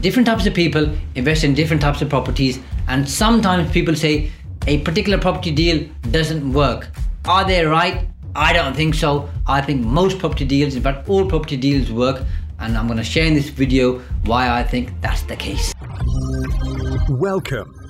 different types of people invest in different types of properties, and sometimes people say a particular property deal doesn't work. Are they right? I don't think so. I think most property deals, in fact, all property deals work, and I'm going to share in this video why I think that's the case. Welcome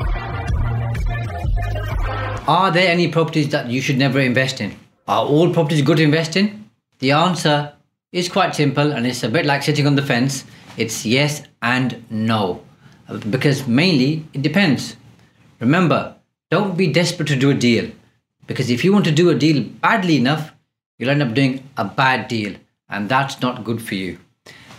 Are there any properties that you should never invest in? Are all properties good to invest in? The answer is quite simple and it's a bit like sitting on the fence. It's yes and no. Because mainly it depends. Remember, don't be desperate to do a deal. Because if you want to do a deal badly enough, you'll end up doing a bad deal. And that's not good for you.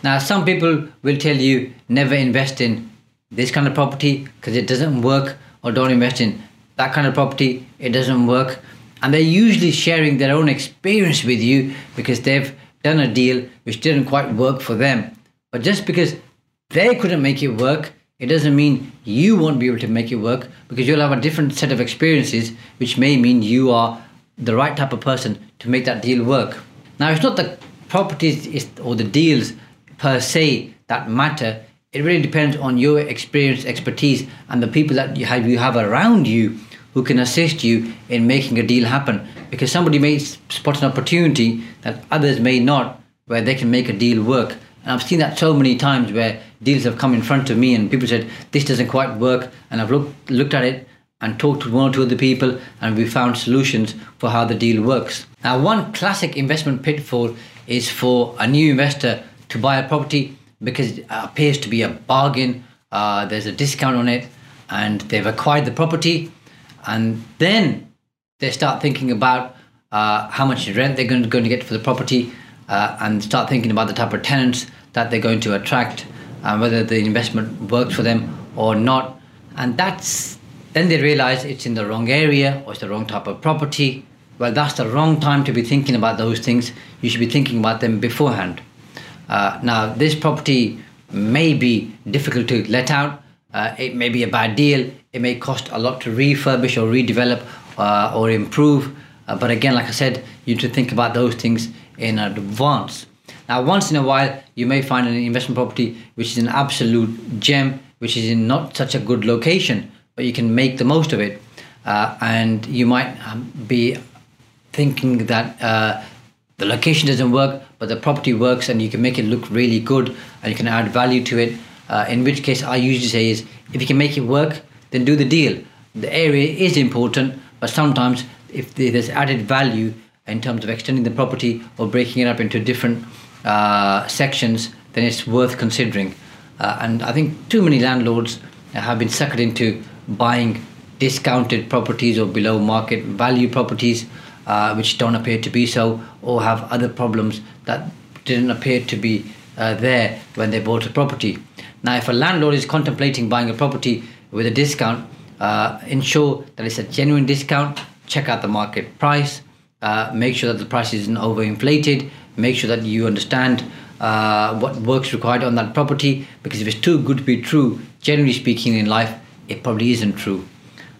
Now, some people will tell you never invest in this kind of property because it doesn't work, or don't invest in that kind of property, it doesn't work. And they're usually sharing their own experience with you because they've done a deal which didn't quite work for them. But just because they couldn't make it work, it doesn't mean you won't be able to make it work because you'll have a different set of experiences, which may mean you are the right type of person to make that deal work. Now, it's not the properties or the deals per se that matter. It really depends on your experience, expertise, and the people that you have, you have around you who can assist you in making a deal happen. Because somebody may spot an opportunity that others may not, where they can make a deal work. And I've seen that so many times where deals have come in front of me and people said, This doesn't quite work. And I've looked, looked at it and talked to one or two other people and we found solutions for how the deal works. Now, one classic investment pitfall is for a new investor to buy a property because it appears to be a bargain, uh, there's a discount on it, and they've acquired the property and then they start thinking about uh, how much rent they're going to, going to get for the property uh, and start thinking about the type of tenants that they're going to attract and whether the investment works for them or not. And that's then they realize it's in the wrong area or it's the wrong type of property. Well that's the wrong time to be thinking about those things. You should be thinking about them beforehand uh, now this property may be difficult to let out uh, it may be a bad deal it may cost a lot to refurbish or redevelop uh, or improve. Uh, but again, like I said, you need to think about those things in advance. Now, once in a while, you may find an investment property which is an absolute gem, which is in not such a good location, but you can make the most of it. Uh, and you might um, be thinking that uh, the location doesn't work, but the property works and you can make it look really good and you can add value to it. Uh, in which case, I usually say is if you can make it work, then do the deal. The area is important, but sometimes if there's added value in terms of extending the property or breaking it up into different uh, sections, then it's worth considering. Uh, and I think too many landlords have been suckered into buying discounted properties or below market value properties, uh, which don't appear to be so, or have other problems that didn't appear to be uh, there when they bought a property. Now, if a landlord is contemplating buying a property with a discount, uh, ensure that it's a genuine discount. Check out the market price. Uh, make sure that the price isn't overinflated. Make sure that you understand uh, what works required on that property. Because if it's too good to be true, generally speaking in life, it probably isn't true.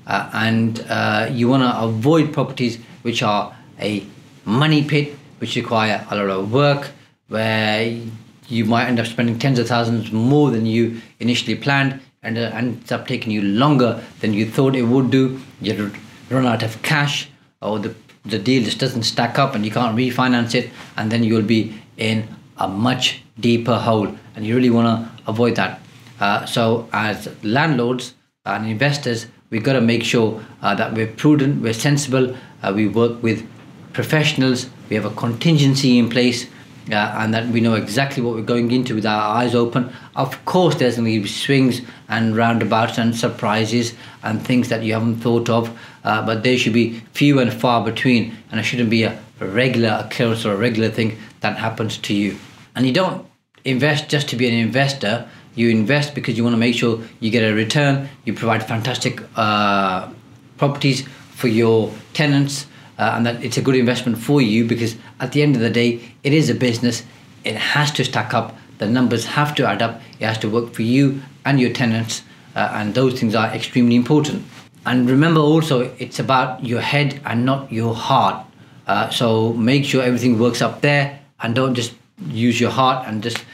Uh, and uh, you want to avoid properties which are a money pit, which require a lot of work, where you might end up spending tens of thousands more than you initially planned and uh, ends up taking you longer than you thought it would do. You run out of cash, or the the deal just doesn't stack up, and you can't refinance it, and then you'll be in a much deeper hole, and you really want to avoid that. Uh, so, as landlords and investors, we've got to make sure uh, that we're prudent, we're sensible, uh, we work with professionals, we have a contingency in place uh, and that we know exactly what we're going into with our eyes open. Of course, there's going to be swings and roundabouts and surprises and things that you haven't thought of, uh, but they should be few and far between, and it shouldn't be a regular occurrence or a regular thing that happens to you. And you don't invest just to be an investor. You invest because you want to make sure you get a return. You provide fantastic uh, properties for your tenants, uh, and that it's a good investment for you because at the end of the day, it is a business. It has to stack up. The numbers have to add up. It has to work for you and your tenants, uh, and those things are extremely important. And remember also, it's about your head and not your heart. Uh, so make sure everything works up there, and don't just use your heart and just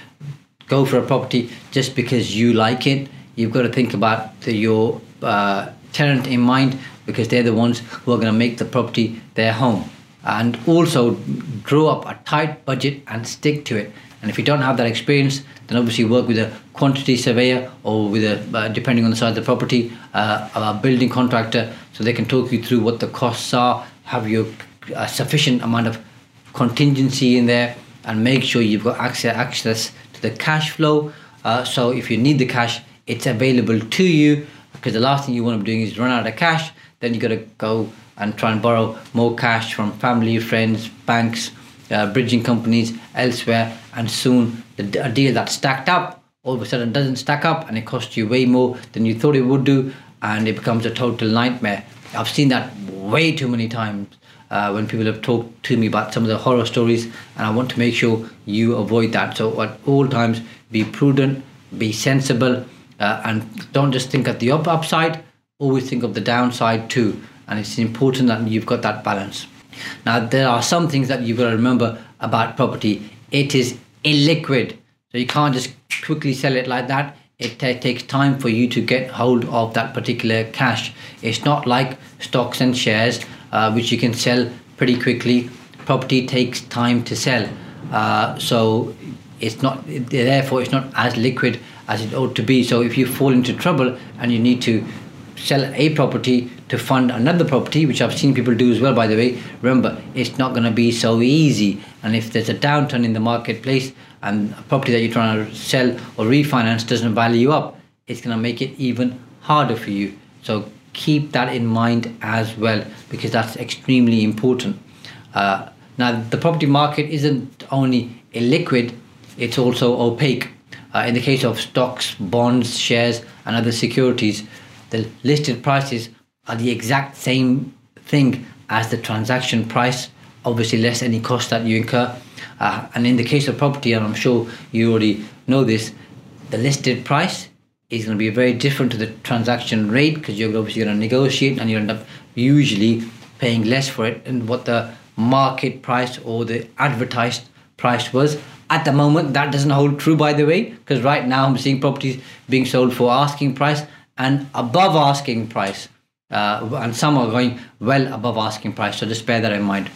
go for a property just because you like it. You've got to think about the, your uh, tenant in mind because they're the ones who are going to make the property their home. And also draw up a tight budget and stick to it. And if you don't have that experience, then obviously work with a quantity surveyor or with a, uh, depending on the size of the property, uh, a building contractor, so they can talk you through what the costs are, have your a sufficient amount of contingency in there, and make sure you've got access access to the cash flow. Uh, so if you need the cash, it's available to you because the last thing you want to be doing is run out of cash. Then you got to go and try and borrow more cash from family, friends, banks, uh, bridging companies, elsewhere, and soon the a deal that's stacked up all of a sudden doesn't stack up and it costs you way more than you thought it would do, and it becomes a total nightmare. I've seen that way too many times uh, when people have talked to me about some of the horror stories, and I want to make sure you avoid that. So at all times, be prudent, be sensible, uh, and don't just think at the up upside. Always think of the downside too, and it's important that you've got that balance. Now there are some things that you've got to remember about property. It is illiquid, so you can't just quickly sell it like that. It t- takes time for you to get hold of that particular cash. It's not like stocks and shares uh, which you can sell pretty quickly. Property takes time to sell, uh, so it's not therefore it's not as liquid as it ought to be. So if you fall into trouble and you need to sell a property to fund another property, which I've seen people do as well, by the way. Remember, it's not going to be so easy. And if there's a downturn in the marketplace and a property that you're trying to sell or refinance doesn't value up, it's going to make it even harder for you. So keep that in mind as well because that's extremely important. Uh, now, the property market isn't only illiquid, it's also opaque. Uh, in the case of stocks, bonds, shares, and other securities, the listed prices are the exact same thing as the transaction price, obviously, less any cost that you incur. Uh, and in the case of property, and I'm sure you already know this, the listed price is going to be very different to the transaction rate because you're obviously going to negotiate and you end up usually paying less for it than what the market price or the advertised price was. At the moment, that doesn't hold true, by the way, because right now I'm seeing properties being sold for asking price and above asking price. Uh, and some are going well above asking price, so just bear that in mind.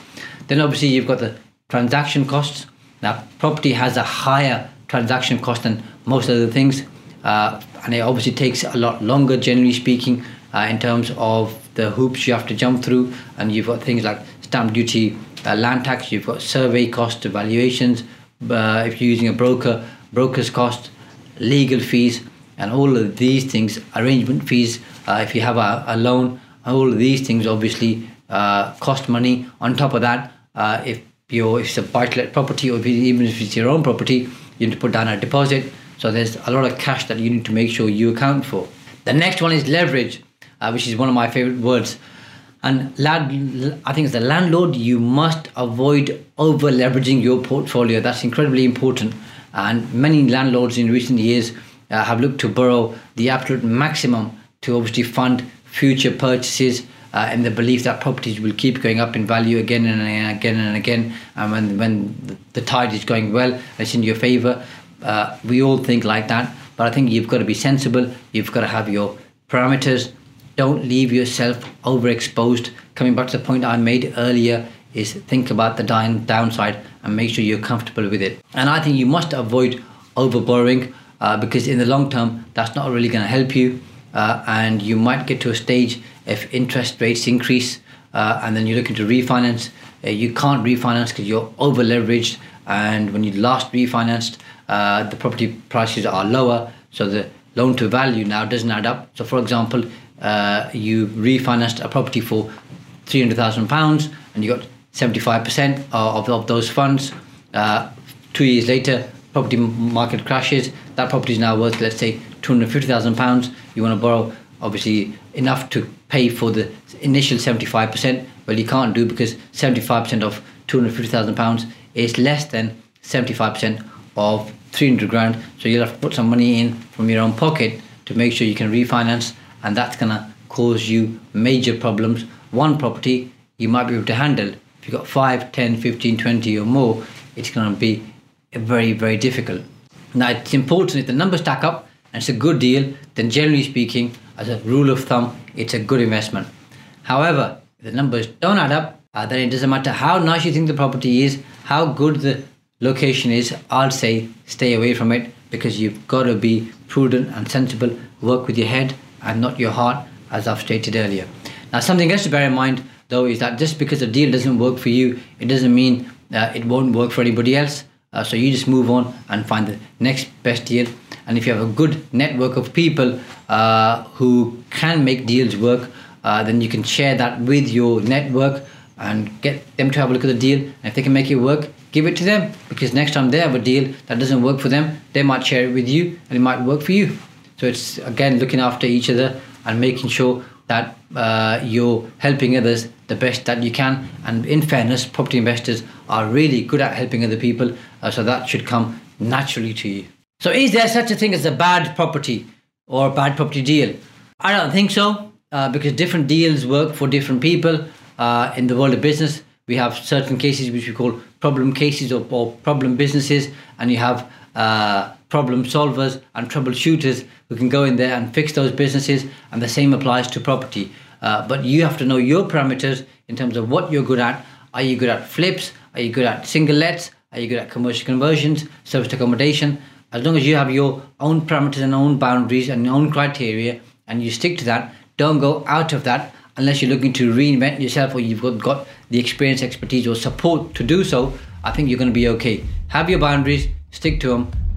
Then, obviously, you've got the transaction costs. Now, property has a higher transaction cost than most other things uh, and it obviously takes a lot longer, generally speaking, uh, in terms of the hoops you have to jump through. And you've got things like stamp duty, uh, land tax, you've got survey costs, evaluations, uh, if you're using a broker, broker's cost, legal fees, and all of these things, arrangement fees, uh, if you have a, a, loan, all of these things obviously uh, cost money. On top of that, if you're if it's a buy-to-let property or if even if it's your own property, you need to put down a deposit so there's a lot of cash that you need to make sure you account for. The next one is leverage, uh, which is one of my favorite words. And land, I think as a landlord, you must avoid over leveraging your portfolio. That's incredibly important. And many landlords in recent years uh, have looked to borrow the absolute maximum to obviously fund future purchases uh, in the belief that properties will keep going up in value again and again and again. And when, when the tide is going well, it's in your favor. Uh, we all think like that, but I think you've got to be sensible. You've got to have your parameters. Don't leave yourself overexposed. Coming back to the point I made earlier, is think about the downside and make sure you're comfortable with it. And I think you must avoid overborrowing uh, because in the long term, that's not really going to help you. Uh, and you might get to a stage if interest rates increase uh, and then you're looking to refinance. Uh, you can't refinance because you're over leveraged. And when you last refinanced, uh, the property prices are lower, so the loan to value now doesn't add up. So, for example, uh, you refinanced a property for three hundred thousand pounds, and you got seventy five percent of, of those funds. Uh, two years later, property market crashes, that property is now worth, let's say, £250,000. You want to borrow, obviously, enough to pay for the initial 75%. Well, you can't do because 75% of £250,000 is less than 75% of 300 grand. So you'll have to put some money in from your own pocket to make sure you can refinance, and that's going to cause you major problems. One property you might be able to handle. If you've got 5, 10, 15, 20 or more, it's going to be very, very difficult. Now, it's important if the numbers stack up and it's a good deal, then generally speaking, as a rule of thumb, it's a good investment. However, if the numbers don't add up, uh, then it doesn't matter how nice you think the property is, how good the location is, I'll say stay away from it because you've got to be prudent and sensible, work with your head and not your heart, as I've stated earlier. Now, something else to bear in mind though is that just because a deal doesn't work for you, it doesn't mean uh, it won't work for anybody else. Uh, so you just move on and find the next best deal. And if you have a good network of people uh, who can make deals work, uh, then you can share that with your network and get them to have a look at the deal. And if they can make it work, give it to them because next time they have a deal that doesn't work for them, they might share it with you and it might work for you. So it's again looking after each other and making sure that uh, you're helping others the best that you can. And in fairness, property investors are really good at helping other people, uh, so that should come naturally to you. So, is there such a thing as a bad property or a bad property deal? I don't think so, uh, because different deals work for different people. Uh, in the world of business, we have certain cases which we call problem cases or, or problem businesses, and you have uh, problem solvers and troubleshooters who can go in there and fix those businesses, and the same applies to property. Uh, but you have to know your parameters in terms of what you're good at. Are you good at flips? Are you good at single lets? Are you good at commercial conversions, service accommodation? As long as you have your own parameters and own boundaries and your own criteria, and you stick to that, don't go out of that unless you're looking to reinvent yourself or you've got, got the experience, expertise, or support to do so. I think you're going to be okay. Have your boundaries, stick to them,